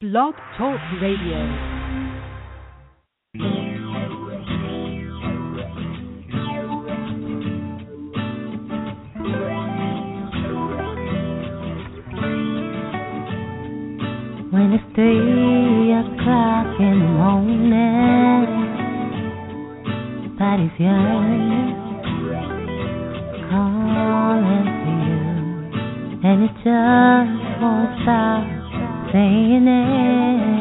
Blog Talk Radio. When it's three o'clock in the morning, body's yearning, calling for you, and it just won't stop saying it.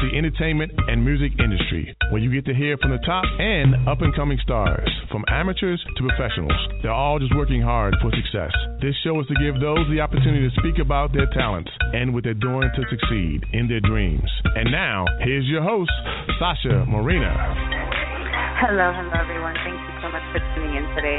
The entertainment and music industry, where you get to hear from the top and up and coming stars, from amateurs to professionals. They're all just working hard for success. This show is to give those the opportunity to speak about their talents and what they're doing to succeed in their dreams. And now, here's your host, Sasha Marina. Hello, hello, everyone. Thank you so much for tuning in today.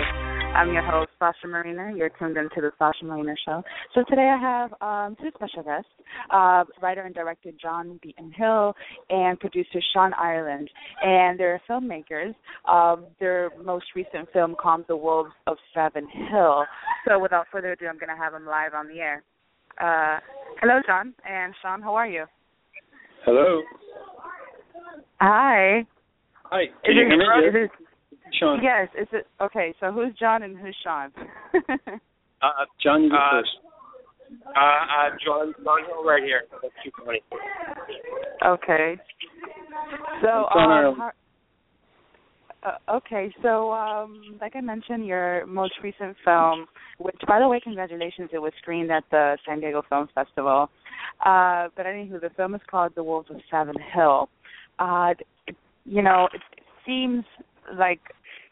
I'm your host, Sasha Marina. You're tuned into the Sasha Marina Show. So today I have um, two special guests, uh, writer and director John Beaton Hill and producer Sean Ireland. And they're filmmakers. Um, their most recent film, Calm the Wolves of Savin Hill. So without further ado, I'm going to have them live on the air. Uh, hello, John and Sean. How are you? Hello. Hi. Hi. Is you hear me? Is it- Sean. Yes. Is it okay? So who's John and who's Sean? Uh, John, you go Uh, first. Uh, uh, John, John Hill right here. That's too funny. okay. So um, how- uh, okay, so um, like I mentioned, your most recent film, which by the way, congratulations, it was screened at the San Diego Film Festival. Uh, but anywho, the film is called The Wolves of Savin Hill. Uh, you know, it, it seems like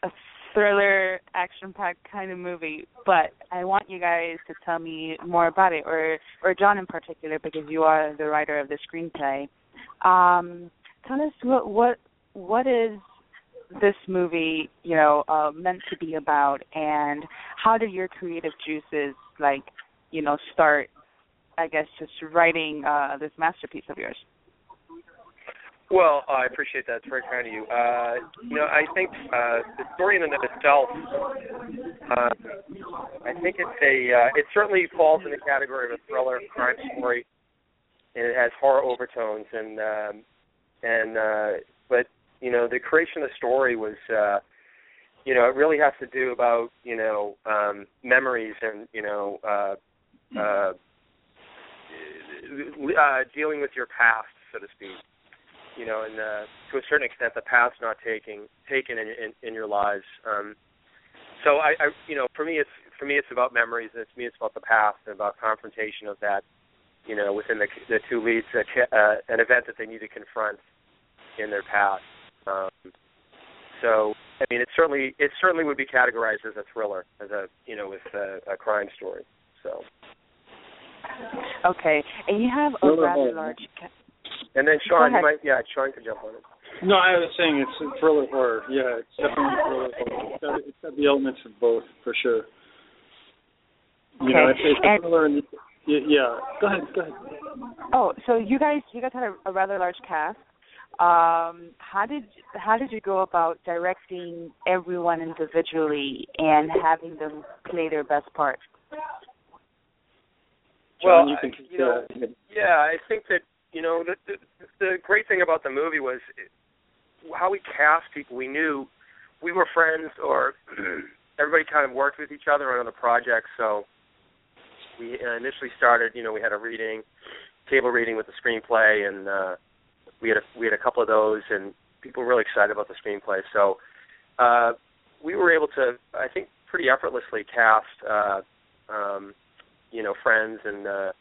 a thriller, action-packed kind of movie, but I want you guys to tell me more about it, or or John in particular, because you are the writer of the screenplay. Um, tell us what what what is this movie, you know, uh, meant to be about, and how did your creative juices, like, you know, start? I guess just writing uh, this masterpiece of yours. Well, I appreciate that. It's very kind of you. Uh, you know, I think uh, the story in and of itself, uh, I think it's a, uh, it certainly falls in the category of a thriller crime story, and it has horror overtones, and um, and uh, but you know, the creation of the story was, uh, you know, it really has to do about you know um, memories and you know. Uh, uh, uh, dealing with your past. so to speak. You know, and uh, to a certain extent, the path's not taking taken in in, in your lives. Um, so I, I, you know, for me, it's for me, it's about memories, and it's me, it's about the past, and about confrontation of that. You know, within the the two leads, uh, uh, an event that they need to confront in their past. Um, so, I mean, it certainly it certainly would be categorized as a thriller, as a you know, with a, a crime story. So. Okay, and you have a rather large. Ca- and then Sean, you might yeah, Sean could jump on it. No, I was saying it's a thriller horror. Yeah, it's definitely thriller horror. It's got, it's got the elements of both for sure. You okay. know, it's, it's and, a thriller and yeah, yeah. Go ahead, go ahead. Oh, so you guys you guys had a, a rather large cast. Um, how did how did you go about directing everyone individually and having them play their best part? Well, John, you, can, you know, yeah, I think that you know the, the the great thing about the movie was how we cast people. We knew we were friends, or everybody kind of worked with each other on other projects. So we initially started. You know, we had a reading, table reading with the screenplay, and uh, we had a, we had a couple of those, and people were really excited about the screenplay. So uh, we were able to, I think, pretty effortlessly cast. Uh, um, you know, friends and uh,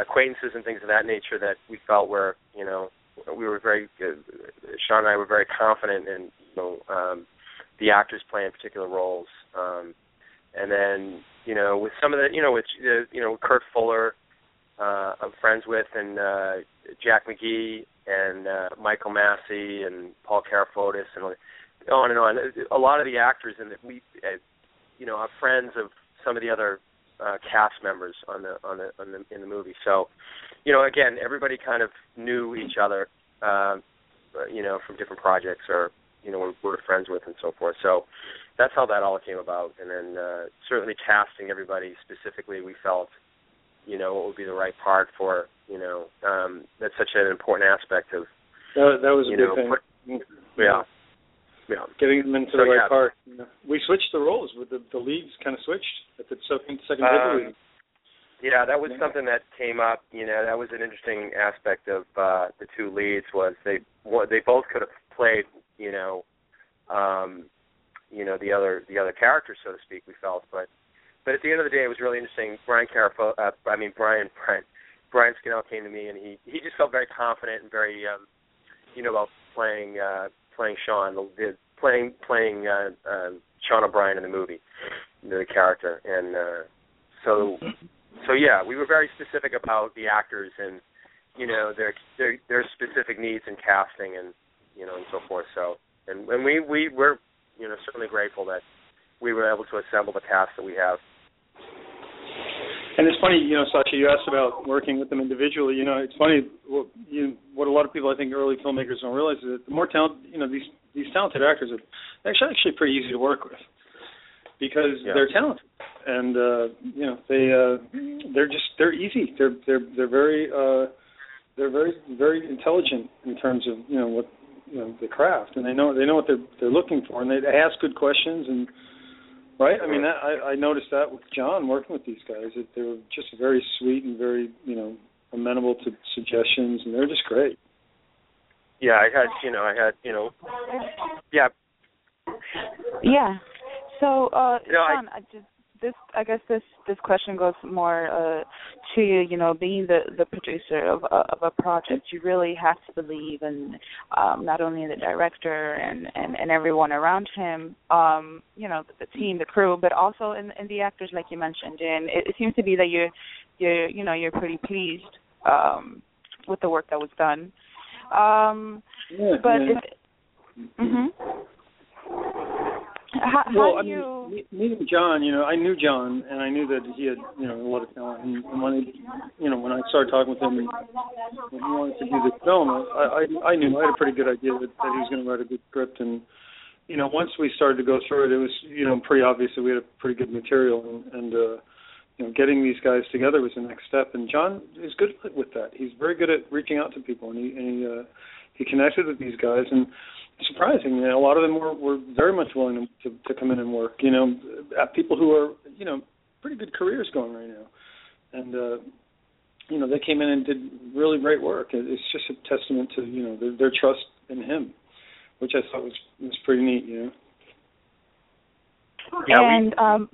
acquaintances and things of that nature that we felt were, you know, we were very, uh, Sean and I were very confident in, you know, um, the actors playing particular roles. Um, and then, you know, with some of the, you know, with, uh, you know, Kurt Fuller, uh, I'm friends with, and uh, Jack McGee, and uh, Michael Massee, and Paul Carafotes, and on and on. A lot of the actors, and we, uh, you know, are friends of some of the other uh, cast members on the on the on the in the movie. So, you know, again, everybody kind of knew each other, uh, you know, from different projects or you know we're friends with and so forth. So that's how that all came about. And then uh, certainly casting everybody specifically, we felt, you know, what would be the right part for you know um, that's such an important aspect of that, that was a big know, thing. Put, yeah. Yeah. Getting them into So, the right yeah. You know. We switched the roles with the the leads kind of switched at the second second Um. Yeah, that was Yeah. something that came up. You know, that was an interesting aspect of uh, the two leads was they they both could have played. You know, um, you know the other the other characters, so to speak. We felt, but but at the end of the day, it was really interesting. Brian Carafo, uh, I mean Brian Brian Brian Scannell came to me and he he just felt very confident and very um, you know about playing uh, playing Sean, the, playing playing uh, uh, Sean O'Brien in the movie, the character, and uh, so so yeah, we were very specific about the actors and you know their their their specific needs in casting and you know and so forth. So and and we we were you know certainly grateful that we were able to assemble the cast that we have. And it's funny, you know, Sasha, you asked about working with them individually. You know, it's funny what you what a lot of people I think early filmmakers don't realize is that the more talent, you know, these these talented actors are actually actually pretty easy to work with because Yeah. they're talented and uh you know they uh they're just they're easy they're they're they're very uh they're very very intelligent in terms of you know what you know the craft and they know they know what they're they're looking for and they, they ask good questions and right i mean that, i i noticed that with john working with these guys that they were just very sweet and very you know amenable to suggestions and they're just great Yeah, I had you know I had you know yeah Yeah. So, uh, You know, I- I just this I guess this this question goes more uh to you. You know, being the the producer of a, of a project, you really have to believe in um, not only the director and and and everyone around him, um, you know, the, the team, the crew, but also in in the actors, like you mentioned. And it, it seems to be that you're you're you know you're pretty pleased um with the work that was done. Um, yeah but yeah. mhm. How, well, how I do mean, you? me- meeting John, you know, I knew John, and I knew that he had, you know, a lot of talent. And, when, he, you know, when I started talking with him, and when he wanted to do this film, I, I, I knew I had a pretty good idea that, that he was going to write a good script. And, you know, once we started to go through it, it was, you know, pretty obvious that we had a pretty good material, and, and uh, you know, getting these guys together was the next step. And John is good with that. He's very good at reaching out to people, and he, and he, uh, he connected with these guys, and surprising. You know, a lot of them were were very much willing to, to to come in and work. You know, at people who are you know pretty good careers going right now, and uh, you know, they came in and did really great work. It's just a testament to you know their, their trust in him, which I thought was was pretty neat. You know. Yeah, we- um,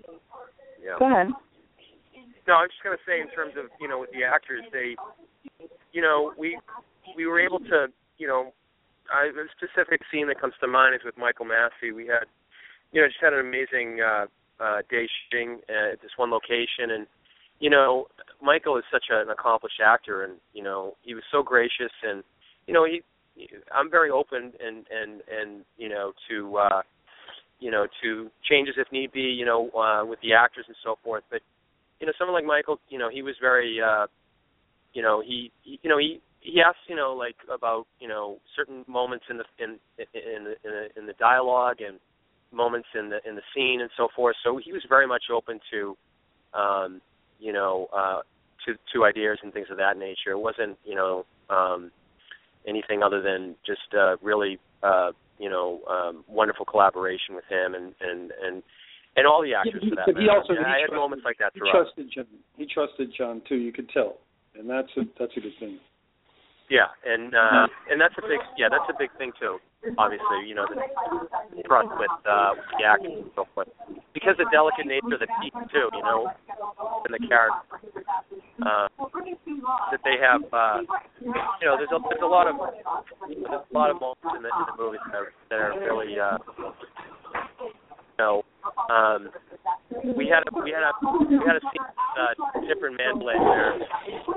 Yeah. go ahead. No, I was just gonna say in terms of you know with the actors, they, you know, we we were able to, you know, I, a specific scene that comes to mind is with Michael Massee. We had, you know, just had an amazing uh, uh, day shooting at this one location, and you know, Michael is such an accomplished actor, and you know, he was so gracious, and you know, he, I'm very open and and and you know to. uh you know, to changes if need be, you know, uh, with the actors and so forth. But you know, someone like Michael, you know, he was very, uh, you know, he, he, you know, he he asked, you know, like about, you know, certain moments in the in in the in the, in the dialogue and moments in the in the scene and so forth. So he was very much open to, um, you know, uh, to to ideas and things of that nature. It wasn't, you know, um, anything other than just uh, really, uh, you know, um, wonderful collaboration with him and and and and all the actors Yeah, for that but he also- he I had moments like that He trusted John. He trusted John too. You could tell, and that's a that's a good thing. Yeah, and uh and that's a big yeah, that's a big thing too. Obviously, you know, the trust with uh with the actors and so forth. Because the delicate nature of the piece too, you know, and the character. Uh that they have uh you know, there's a there's a lot of you know, there's a lot of moments in the in the movie that are that are really uh you know, um we had a we had a we had a scene uh Tiprin Mandalay where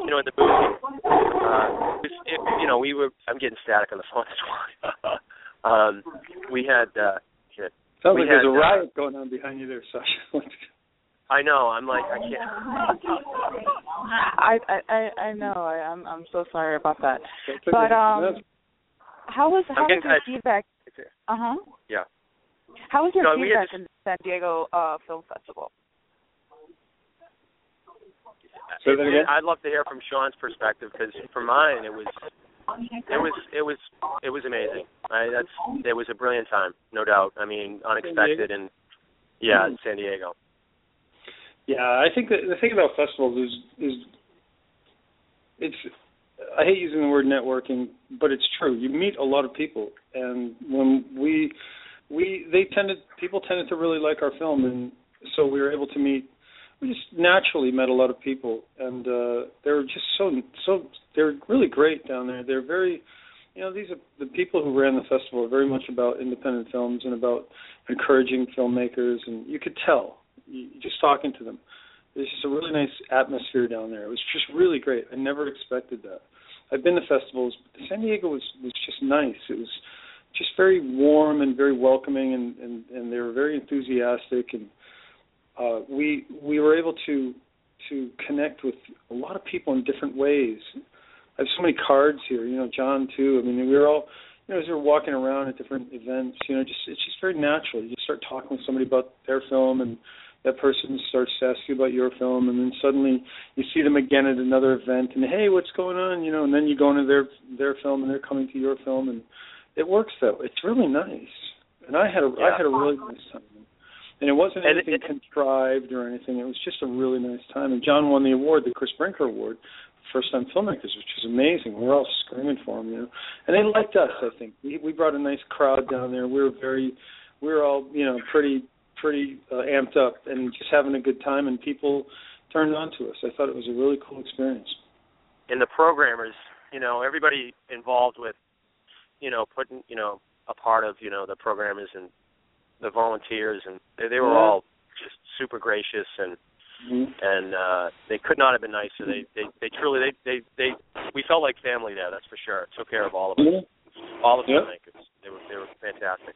you know in the movie uh it, it, you know we were I'm getting static on the phone that's why um we had uh shit. Sounds We like there's had, a uh, riot going on behind you there, Sasha. I know I'm like I can't I I I I know. I, I'm I'm so sorry about that. Okay. But um, how was how was your feedback? Uh huh. yeah How was your No, feedback in the San Diego uh, Film Festival? Say that again? I'd love to hear from Sean's perspective because for mine it was it was it was it was amazing. I that's it was a brilliant time, no doubt. I mean, unexpected and yeah, in San Diego. Yeah, I think that the thing about festivals is is it's I hate using the word networking, but it's true. You meet a lot of people, and when we we they tended people tended to really like our film, and so we were able to meet. We just naturally met a lot of people, and uh, they were just so so they're really great down there. They're very you know these are the people who ran the festival are very much about independent films and about encouraging filmmakers, and you could tell you, just talking to them. There's just a really nice atmosphere down there. It was just really great. I never expected that. I've been to festivals, but San Diego was was just nice. It was just very warm and very welcoming, and and and they were very enthusiastic, and uh, we we were able to to connect with a lot of people in different ways. I have so many cards here, you know, John too. I mean, we were all, you know, as we were walking around at different events, you know, just it's just very natural. You start talking with somebody about their film, and that person starts to ask you about your film, and then suddenly you see them again at another event, and hey, what's going on, you know, and then you go into their their film, and they're coming to your film, and it works though. It's really nice, and I had a I Yeah. had a really nice time. And it wasn't And anything it- contrived or anything. It was just a really nice time. And John won the award, the Chris Brinker Award, first time filmmakers, which was amazing. We were all screaming for him, you know. And they liked us, I think. We we brought a nice crowd down there. We were very we were all, you know, pretty pretty uh, amped up and just having a good time and people turned on to us. I thought it was a really cool experience. and the programmers, you know, everybody involved with, you know, putting, you know, a part of, you know, the programmers and the volunteers, and they, they were Yeah. all just super gracious and Mm-hmm. and uh they could not have been nicer. They they they truly they they they we felt like family there. That's for sure. Took care of all of us, Yeah, all the Yeah. filmmakers. They were they were fantastic.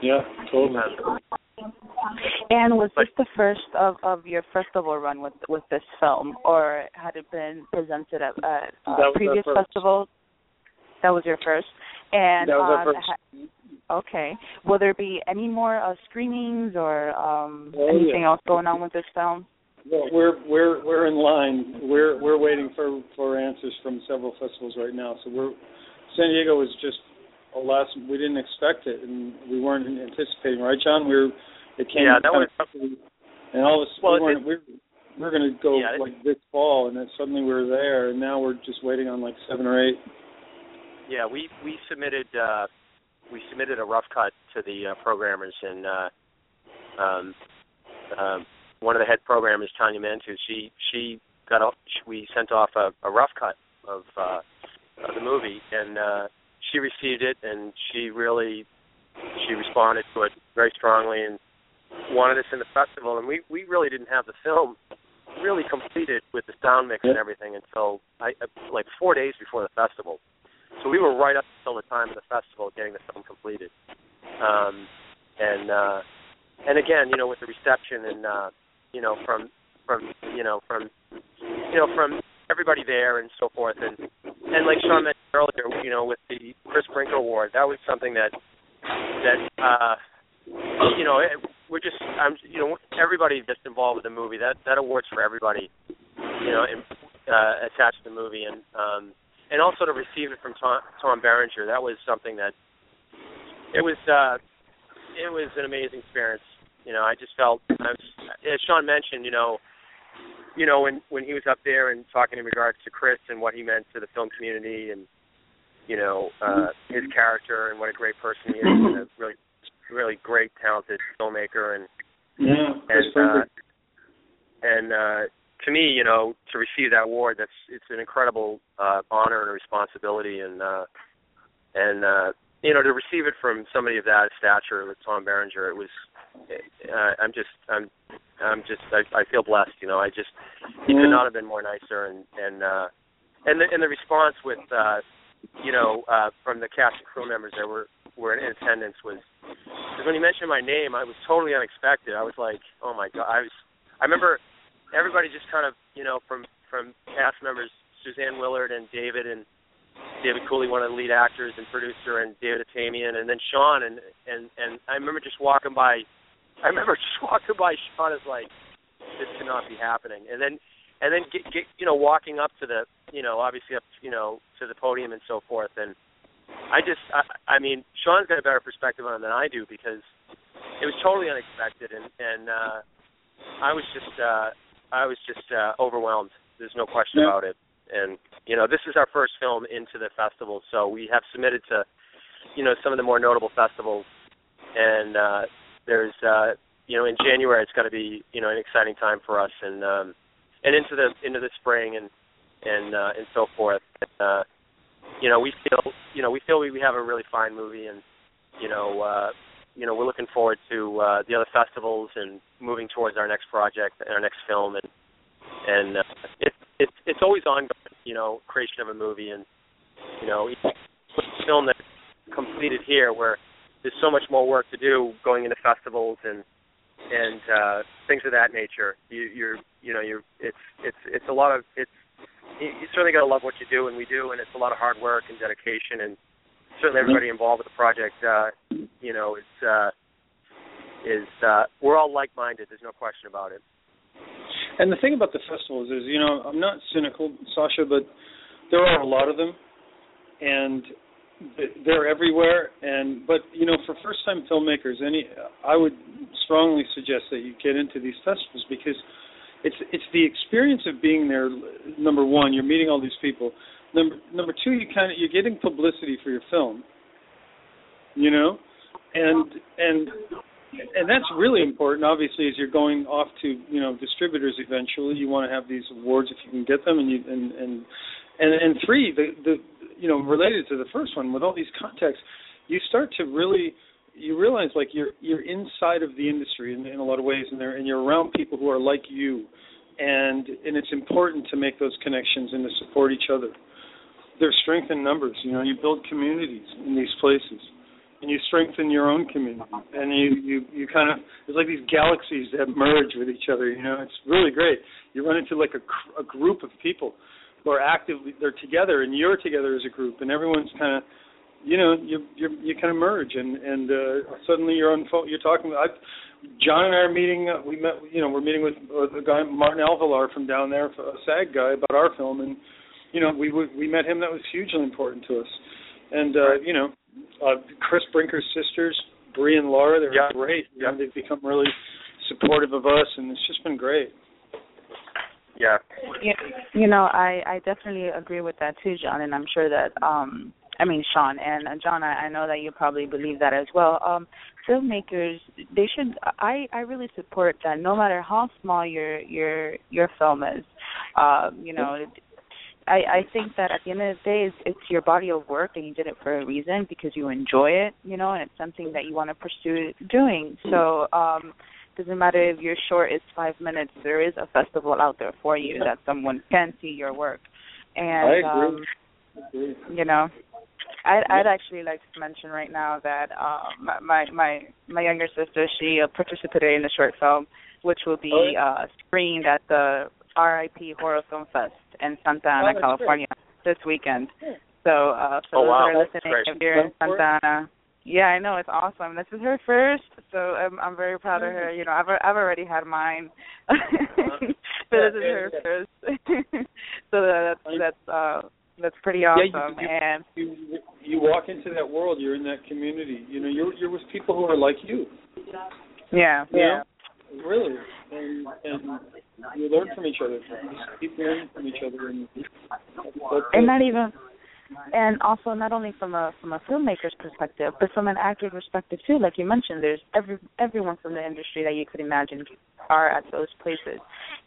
yeah totally. Um, And was this the first of of your festival run with with this film, or had it been presented at, at uh, That was our previous first. festivals? That was your first. And That was our um, first. ha- okay, will there be any more uh, screenings or um, Oh, anything yeah. else going on with this film? Well, we're we're we're in line. We're we're waiting for for answers from several festivals right now. So we're San Diego was just a last. We didn't expect it, and we weren't anticipating. Right, John? We were. It came. Yeah, that was- of quickly, And all of a Well, sudden, we it- weren't, we we are going to go Yeah, like this fall, and then suddenly we're there, and now we're just waiting on like seven or eight. Yeah, we we submitted uh, we submitted a rough cut to the uh, programmers, and uh, um, um, one of the head programmers, Tanya Mantu, she she got a, we sent off a, a rough cut of uh, of the movie, and uh, she received it, and she really she responded to it very strongly, and wanted us in the festival, and we we really didn't have the film really completed with the sound mix and everything until I uh, like four days before the festival. So we were right up until the time of the festival getting the film completed. Um, and uh, and again, you know, with the reception and uh, you know from from you know from you know from everybody there and so forth, and and like Sean mentioned earlier, you know, with the Chris Brinker Award, that was something that that uh, you know we're just I'm you know everybody that's involved with the movie that that awards for everybody you know in, uh, attached to the movie and um and also to receive it from Tom, Tom Berenger. That was something that it was uh it was an amazing experience. You know I just felt I was, as Sean mentioned you know you know when when he was up there and talking in regards to Chris and what he meant to the film community and you know uh his character and what a great person he is and a really really great talented filmmaker and Yeah, and uh, and uh to me you know to receive that award that's it's an incredible uh honor and a responsibility and uh and uh you know to receive it from somebody of that stature like Tom Berenger it was uh, I'm just I'm I'm just I, I feel blessed you know I just he could not have been more nicer and and uh and the and the response with uh you know uh from the cast and crew members that were were in attendance was because when he mentioned my name, I was totally unexpected. I was like, oh my god! I was, I remember everybody just kind of, you know, from from cast members, Suzanne Willard and David and David Cooley, one of the lead actors and producer, and David Atamian, and then Sean, and and and I remember just walking by. I remember just walking by Sean as like, this cannot be happening, and then and then get, get you know walking up to the you know obviously up you know to the podium and so forth and I just I, I mean Sean's got a better perspective on it than I do because it was totally unexpected and and uh I was just uh I was just uh overwhelmed. There's no question Yeah. about it. And you know this is our first film into the festival so we have submitted to you know some of the more notable festivals. And uh there's uh you know in January it's going to be you know an exciting time for us and um and into the into the spring and and uh and so forth. Uh you know we feel you know we feel we, we have a really fine movie and you know uh you know we're looking forward to uh the other festivals and moving towards our next project and our next film. And and uh, it's it's it's always ongoing you know creation of a movie. And you know each film that's completed here where there's so much more work to do going into festivals and and uh things of that nature. You you're you know you're it's it's it's a lot of it's you certainly got to love what you do and we do. And it's a lot of hard work and dedication and certainly everybody involved with the project uh you know is uh is uh we're all like minded there's no question about it And the thing about the festivals is, you know, I'm not cynical, Sasha, but there are a lot of them, and they're everywhere. And but you know, for first-time filmmakers, any I would strongly suggest that you get into these festivals because it's it's the experience of being there. Number one, you're meeting all these people. Number number two, you kind of you're getting publicity for your film. You know, and and and that's really important obviously as you're going off to you know distributors eventually. You want to have these awards if you can get them and you and and and and three the the you know related to the first one with all these contacts you start to really you realize like you're you're inside of the industry in, in a lot of ways and there and you're around people who are like you. And and it's important to make those connections and to support each other. There's strength in numbers you know you build communities in these places and you strengthen your own community. And you you you kind of it's like these galaxies that merge with each other you know? It's really great. You run into like a, a group of people who are actively they're together and you're together as a group and everyone's kind of you know you you you kind of merge and and uh suddenly you're on phone you're talking I John and I are meeting uh, we met you know we're meeting with uh, the guy Martin Alvalar from down there a SAG guy about our film and you know we we we met him that was hugely important to us. And uh you know uh Chris Brinker's sisters, Bree and Laura, they're Yeah. great. You Yeah. know, they've become really supportive of us and it's just been great. Yeah. You, you know, I I definitely agree with that too, John, and I'm sure that um I mean Sean and uh, John, I, I know that you probably believe that as well. Um filmmakers they should I I really support that no matter how small your your your film is. Um you know, I I think that at the end of the day it's, it's your body of work and you did it for a reason because you enjoy it, you know, and it's something that you want to pursue doing. So, um doesn't matter if your short is five minutes. There is a festival out there for you that someone can see your work, and I agree. um, Agree. you know, I'd, I'd actually like to mention right now that um, my my my younger sister she uh, participated in the short film, which will be Oh, uh, screened at the RIP Horror Film Fest in Santa Oh, Ana, that's California, this weekend. So uh, for Oh, those wow. that are listening, great. if you're in Santa Ana, yeah, I know it's awesome. This is her first, so I'm I'm very proud of her. You know, I've I've already had mine, but this is her Yeah, first. so that's that's uh that's pretty awesome. you- and You you walk into that world, you're in that community. You know, you're you're with people who are like you. yeah, You yeah. know? Really, and and you learn from each other. You keep learning from each other, and and not even and also not only from a from a filmmaker's perspective but from an actor's perspective too. Like you mentioned there's every everyone from the industry that you could imagine are at those places.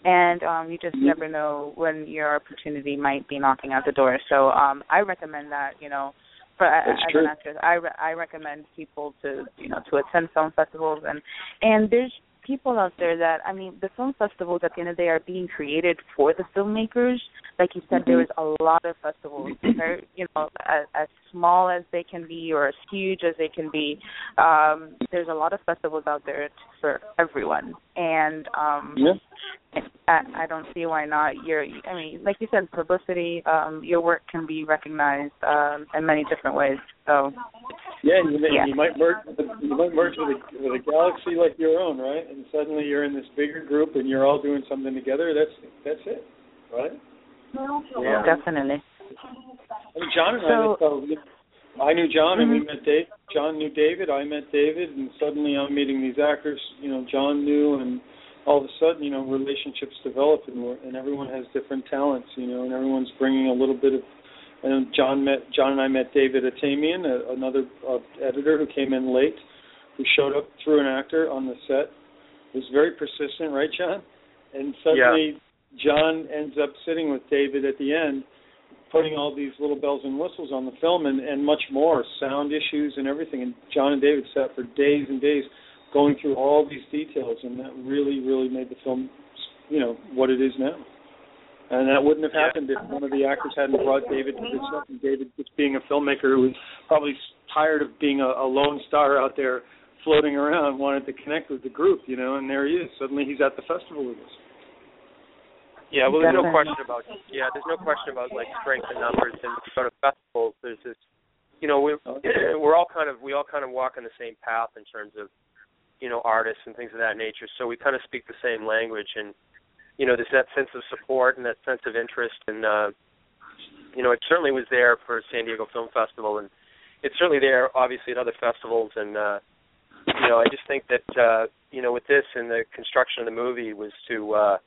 And um you just never know when your opportunity might be knocking at the door. So um i recommend that you know for as That's an true. actress i re- i recommend people to you know to attend film festivals and and there's people out there that I mean the film festivals at the end of the day are being created for the filmmakers. Like you said, there is a lot of festivals, very, you know, as, as small as they can be or as huge as they can be. Um, there's a lot of festivals out there for everyone, and um, Yeah. I, I don't see why not. Your, I mean, like you said, publicity. Um, your work can be recognized um, in many different ways. So Yeah, and you, may, Yeah. you might merge with a, you might merge with a with a galaxy like your own, right? And suddenly you're in this bigger group and you're all doing something together. That's that's it, right? Yeah. definitely. I mean, John and So- I met. Uh, I knew John and we Mhm. met Dave. John knew David. I met David, and suddenly I'm meeting these actors. You know, John knew, and all of a sudden, you know, relationships develop, and we're, and everyone has different talents. You know, and everyone's bringing a little bit of. And John met John and I met David Atamian, a, another uh, editor who came in late, who showed up through an actor on the set. Was very persistent, right, John? And suddenly, John ends up sitting with David at the end, putting all these little bells and whistles on the film and, and much more, sound issues and everything. And John and David sat for days and days going through all these details, and that really, really made the film, you know, what it is now. And that wouldn't have happened if one of the actors hadn't brought David to the set. And David, just being a filmmaker who was probably tired of being a, a lone star out there floating around, wanted to connect with the group, you know. And there he is. Suddenly, he's at the festival with us. Yeah, well, there's no question about yeah, there's no question about like strength in numbers and sort of festivals. There's this, you know, we we're all kind of we all kind of walk in the same path in terms of, you know, artists and things of that nature. So we kind of speak the same language, and you know, there's that sense of support and that sense of interest, and uh, you know, it certainly was there for San Diego Film Festival, and it's certainly there, obviously, at other festivals, and uh, you know, I just think that uh, you know, with this and the construction of the movie was to. uh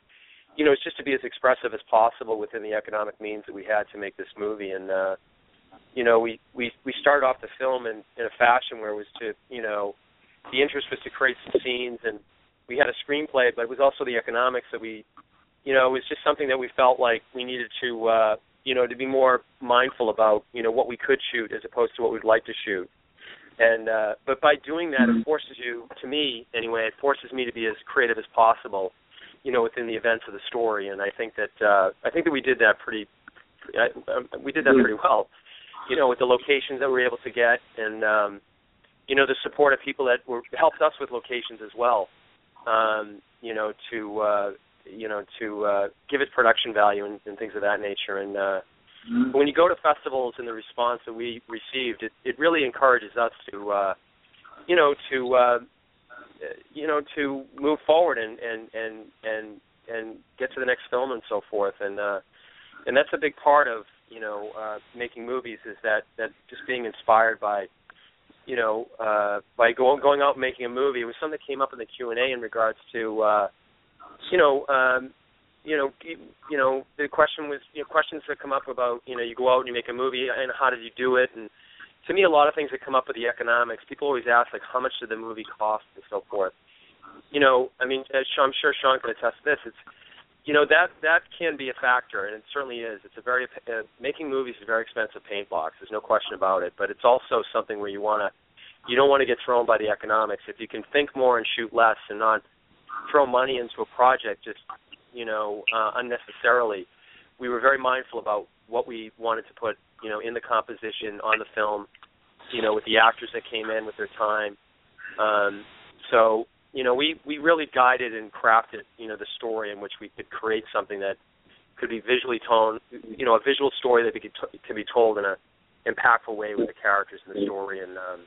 you know, it's just to be as expressive as possible within the economic means that we had to make this movie. And uh, you know, we we we started off the film in in a fashion where it was to, you know, the interest was to create some scenes, and we had a screenplay, but it was also the economics that we, you know, it was just something that we felt like we needed to, uh, you know, to be more mindful about, you know, what we could shoot as opposed to what we'd like to shoot. And uh, but by doing that, it forces you, to me anyway, it forces me to be as creative as possible you know within the events of the story and i think that uh i think that we did that pretty um, we did that pretty well you know with the locations that we were able to get and um you know the support of people that were helped us with locations as well um you know to uh you know to uh give it production value and, and things of that nature. And uh when you go to festivals and the response that we received it it really encourages us to uh you know to uh you know to move forward and and and and and get to the next film and so forth and uh and that's a big part of you know uh making movies is that that just being inspired by you know uh by going going out and making a movie it was something that came up in the Q&A in regards to uh you know um you know, you, know, the question was, you know, questions that come up about, you know, you go out and you make a movie, and how did you do it? And to me, a lot of things that come up with the economics. People always ask, like, how much did the movie cost, and so forth. You know, I mean, I'm sure Sean can attest to this. It's, you know, that that can be a factor, and it certainly is. It's a very uh, making movies is a very expensive paint box. There's no question about it. But it's also something where you want to, you don't want to get thrown by the economics. If you can think more and shoot less, and not throw money into a project just you know uh, unnecessarily. We were very mindful about what we wanted to put you know in the composition on the film, you know with the actors that came in with their time. Um, so you know we we really guided and crafted you know the story in which we could create something that could be visually toned, you know, a visual story that could t- can be told in a impactful way with the characters in the story, and um,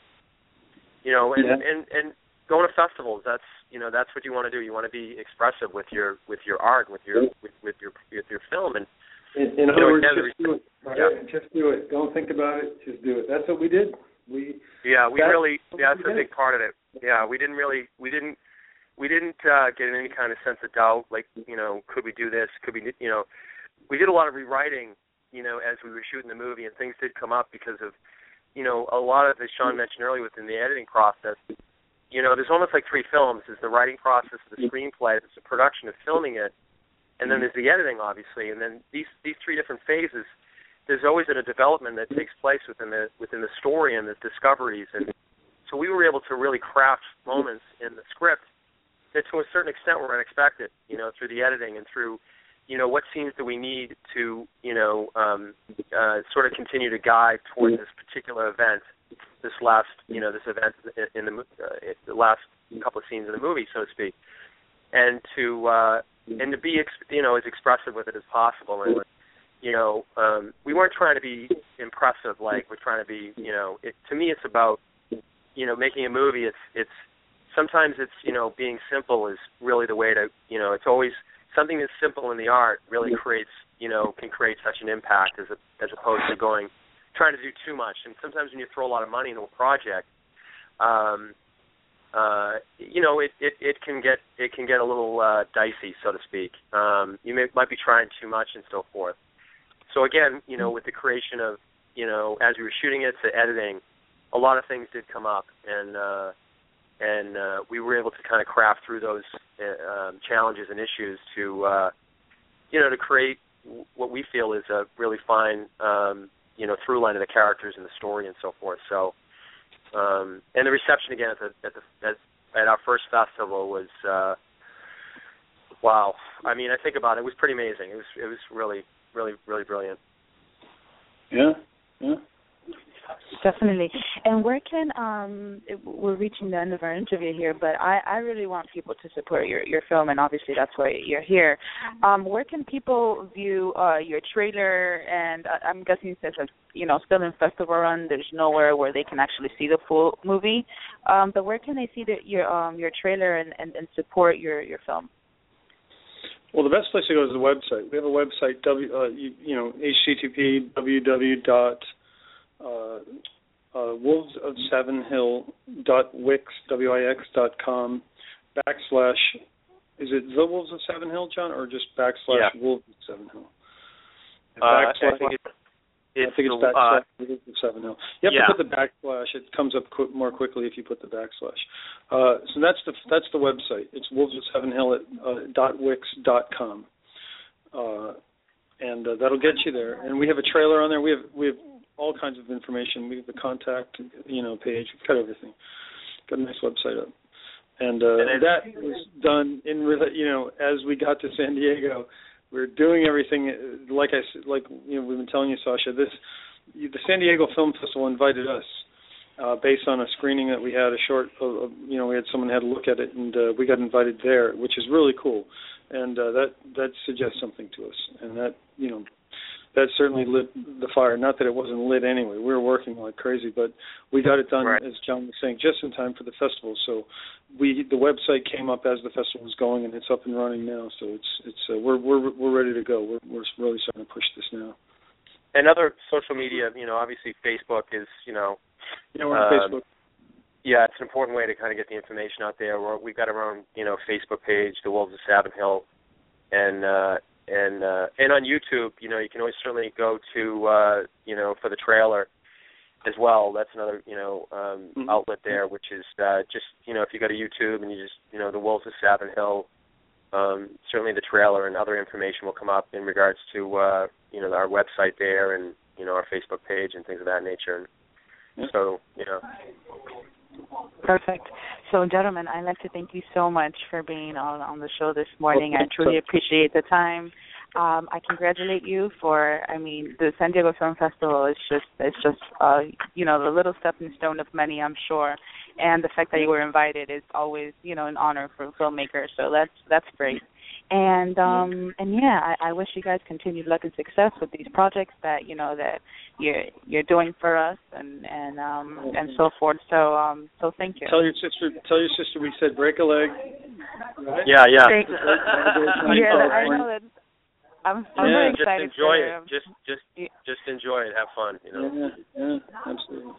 you know, and, Yeah. and and going to festivals. That's you know that's what you want to do. You want to be expressive with your with your art, with your with, with your with your film, and In, in other know, words, just do it. Right? yeah. Just do it. Don't think about it. Just do it. That's what we did. We yeah, we That's really yeah, that's a big part of it. Yeah, we didn't really we didn't we didn't uh get any kind of sense of doubt. Like you know, could we do this? Could we you know, we did a lot of rewriting. You know, as we were shooting the movie, and things did come up because of you know a lot of as Sean mentioned earlier within the editing process. You know, there's almost like three films. There's the writing process, the screenplay, there's the production of filming it, and then there's the editing, obviously. And then these these three different phases, there's always been a development that takes place within the within the story and the discoveries. And so we were able to really craft moments in the script that, to a certain extent, were unexpected. You know, through the editing and through, you know, what scenes do we need to, you know, um, uh, sort of continue to guide towards this particular event this last you know this event in the uh, the last couple of scenes in the movie so to speak and to uh and to be ex- you know as expressive with it as possible and you know um we weren't trying to be impressive like we're trying to be you know it to me it's about you know making a movie it's it's sometimes it's you know being simple is really the way to you know it's always something that's simple in the art really creates you know can create such an impact as a, as opposed to going trying to do too much. And sometimes when you throw a lot of money into a project, um, uh, you know, it, it it can get it can get a little uh, dicey, so to speak. Um, you may, might be trying too much and so forth. So again, you know, with the creation of, you know, as we were shooting it to editing, a lot of things did come up, and uh, and uh, we were able to kind of craft through those uh, um, challenges and issues to, uh, you know, to create what we feel is a really fine, um, you know, through line of the characters and the story and so forth. So, um, and the reception again at the at the at, at our first festival was, uh, wow. I mean, I think about it, it was pretty amazing. It was it was really really really brilliant. Yeah. Yeah. Definitely. And where can um we're reaching the end of our interview here, but I I really want people to support your your film and obviously that's why you're here. Um where can people view uh your trailer and uh, I'm guessing since it's you know still in festival run there's nowhere where they can actually see the full movie. Um but where can they see the, your um your trailer and, and and support your your film? Well, the best place to go is the website. We have a website, w, uh, you, you know, http www dot uh, uh, wolves of savin hill dot wix w i x dot com backslash. Is it the wolves of savin hill, John, or just backslash Yeah. wolves of savin hill? Uh, I Backslash- think it's, I think it's uh, backslash of savin hill. You have yeah. to put the backslash. It comes up qu- more quickly if you put the backslash. Uh, so that's the that's the website. It's wolves of savin hill at uh, dot wix dot com. Uh, and uh, that'll get you there. And we have a trailer on there. We have we have all kinds of information. We have the contact, you know, page. We've got everything. Got a nice website up. And, uh, And that was done in, you know, as we got to San Diego. We are doing everything like I like you know we've been telling you, Sasha. This the San Diego Film Festival invited us uh, based on a screening that we had a short. Uh, you know, we had someone had a look at it, and uh, we got invited there, which is really cool. And uh, that that suggests something to us, and that you know that certainly lit the fire. Not that it wasn't lit anyway. We were working like crazy, but we got it done, Right. as John was saying, just in time for the festival. So we the website came up as the festival was going, and it's up and running now. So it's it's uh, we're we're we're ready to go. We're we're really starting to push this now. and other social media, you know, obviously Facebook is, you know, Yeah, we're on Um, Facebook. yeah, it's an important way to kind of get the information out there. We're, we've got our own, you know, Facebook page, The Wolves of Savin Hill, and uh, and uh, and on YouTube, you know, you can always certainly go to uh, you know for the trailer as well. That's another you know um, Mhm. outlet there, which is uh, just you know if you go to YouTube and you just you know the Wolves of Savin Hill, um, certainly the trailer and other information will come up in regards to uh, you know our website there and you know our Facebook page and things of that nature. And Yeah. so you know, Perfect. So, gentlemen, I'd like to thank you so much for being on on the show this morning. I truly appreciate the time. Um, I congratulate you for. I mean, the San Diego Film Festival is just it's just uh, you know the little stepping stone of many, I'm sure. And the fact that you were invited is always you know an honor for filmmakers. So that's that's great. And um and yeah, I, I wish you guys continued luck and success with these projects that you know that you're you're doing for us and and um and so forth. So um so thank you. Tell your sister. Tell your sister we said break a leg. Right? yeah, yeah. Thank- yeah, I know that. I'm, I'm Yeah, very just enjoy it. Just just Yeah. just enjoy it. Have fun. You know. Yeah, yeah, absolutely.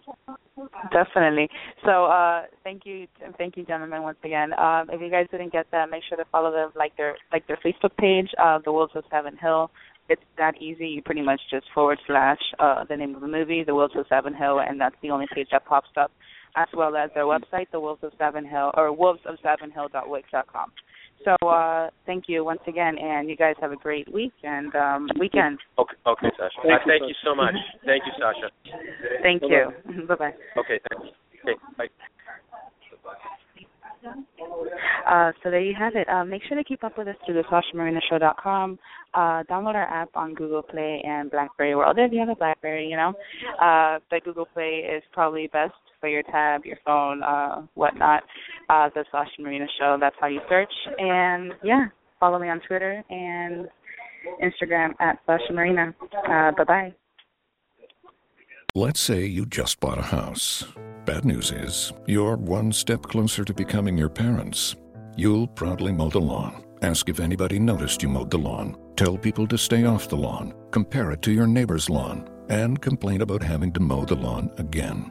Definitely. So uh thank you thank you gentlemen once again. Um if you guys didn't get that, make sure to follow them like their like their Facebook page, uh The Wolves of Savin Hill. It's that easy. You pretty much just forward slash uh the name of the movie, The Wolves of Savin Hill, and that's the only page that pops up, as well as their website, The Wolves of Savin Hill or wolves of savin hill dot wix dot com. So uh thank you once again and you guys have a great week and um weekend. Okay, okay, Sasha. Thank Uh, you, thank Sasha. you so much. Thank you, Sasha. Thank Bye-bye. you. bye bye. Okay, thanks. Okay, bye. Uh, so there you have it. Uh, make sure to keep up with us through the SashaMarinaShow.com. Uh, download our app on Google Play and BlackBerry World if you have a BlackBerry, you know. Uh, but Google Play is probably best for your tab, your phone, uh, whatnot. Uh, the Sasha Marina Show. That's how you search. And yeah, follow me on Twitter and Instagram at Sasha Marina. Uh, bye bye. Let's say you just bought a house. Bad news is, you're one step closer to becoming your parents. You'll proudly mow the lawn. Ask if anybody noticed you mowed the lawn. Tell people to stay off the lawn. Compare it to your neighbor's lawn. And complain about having to mow the lawn again.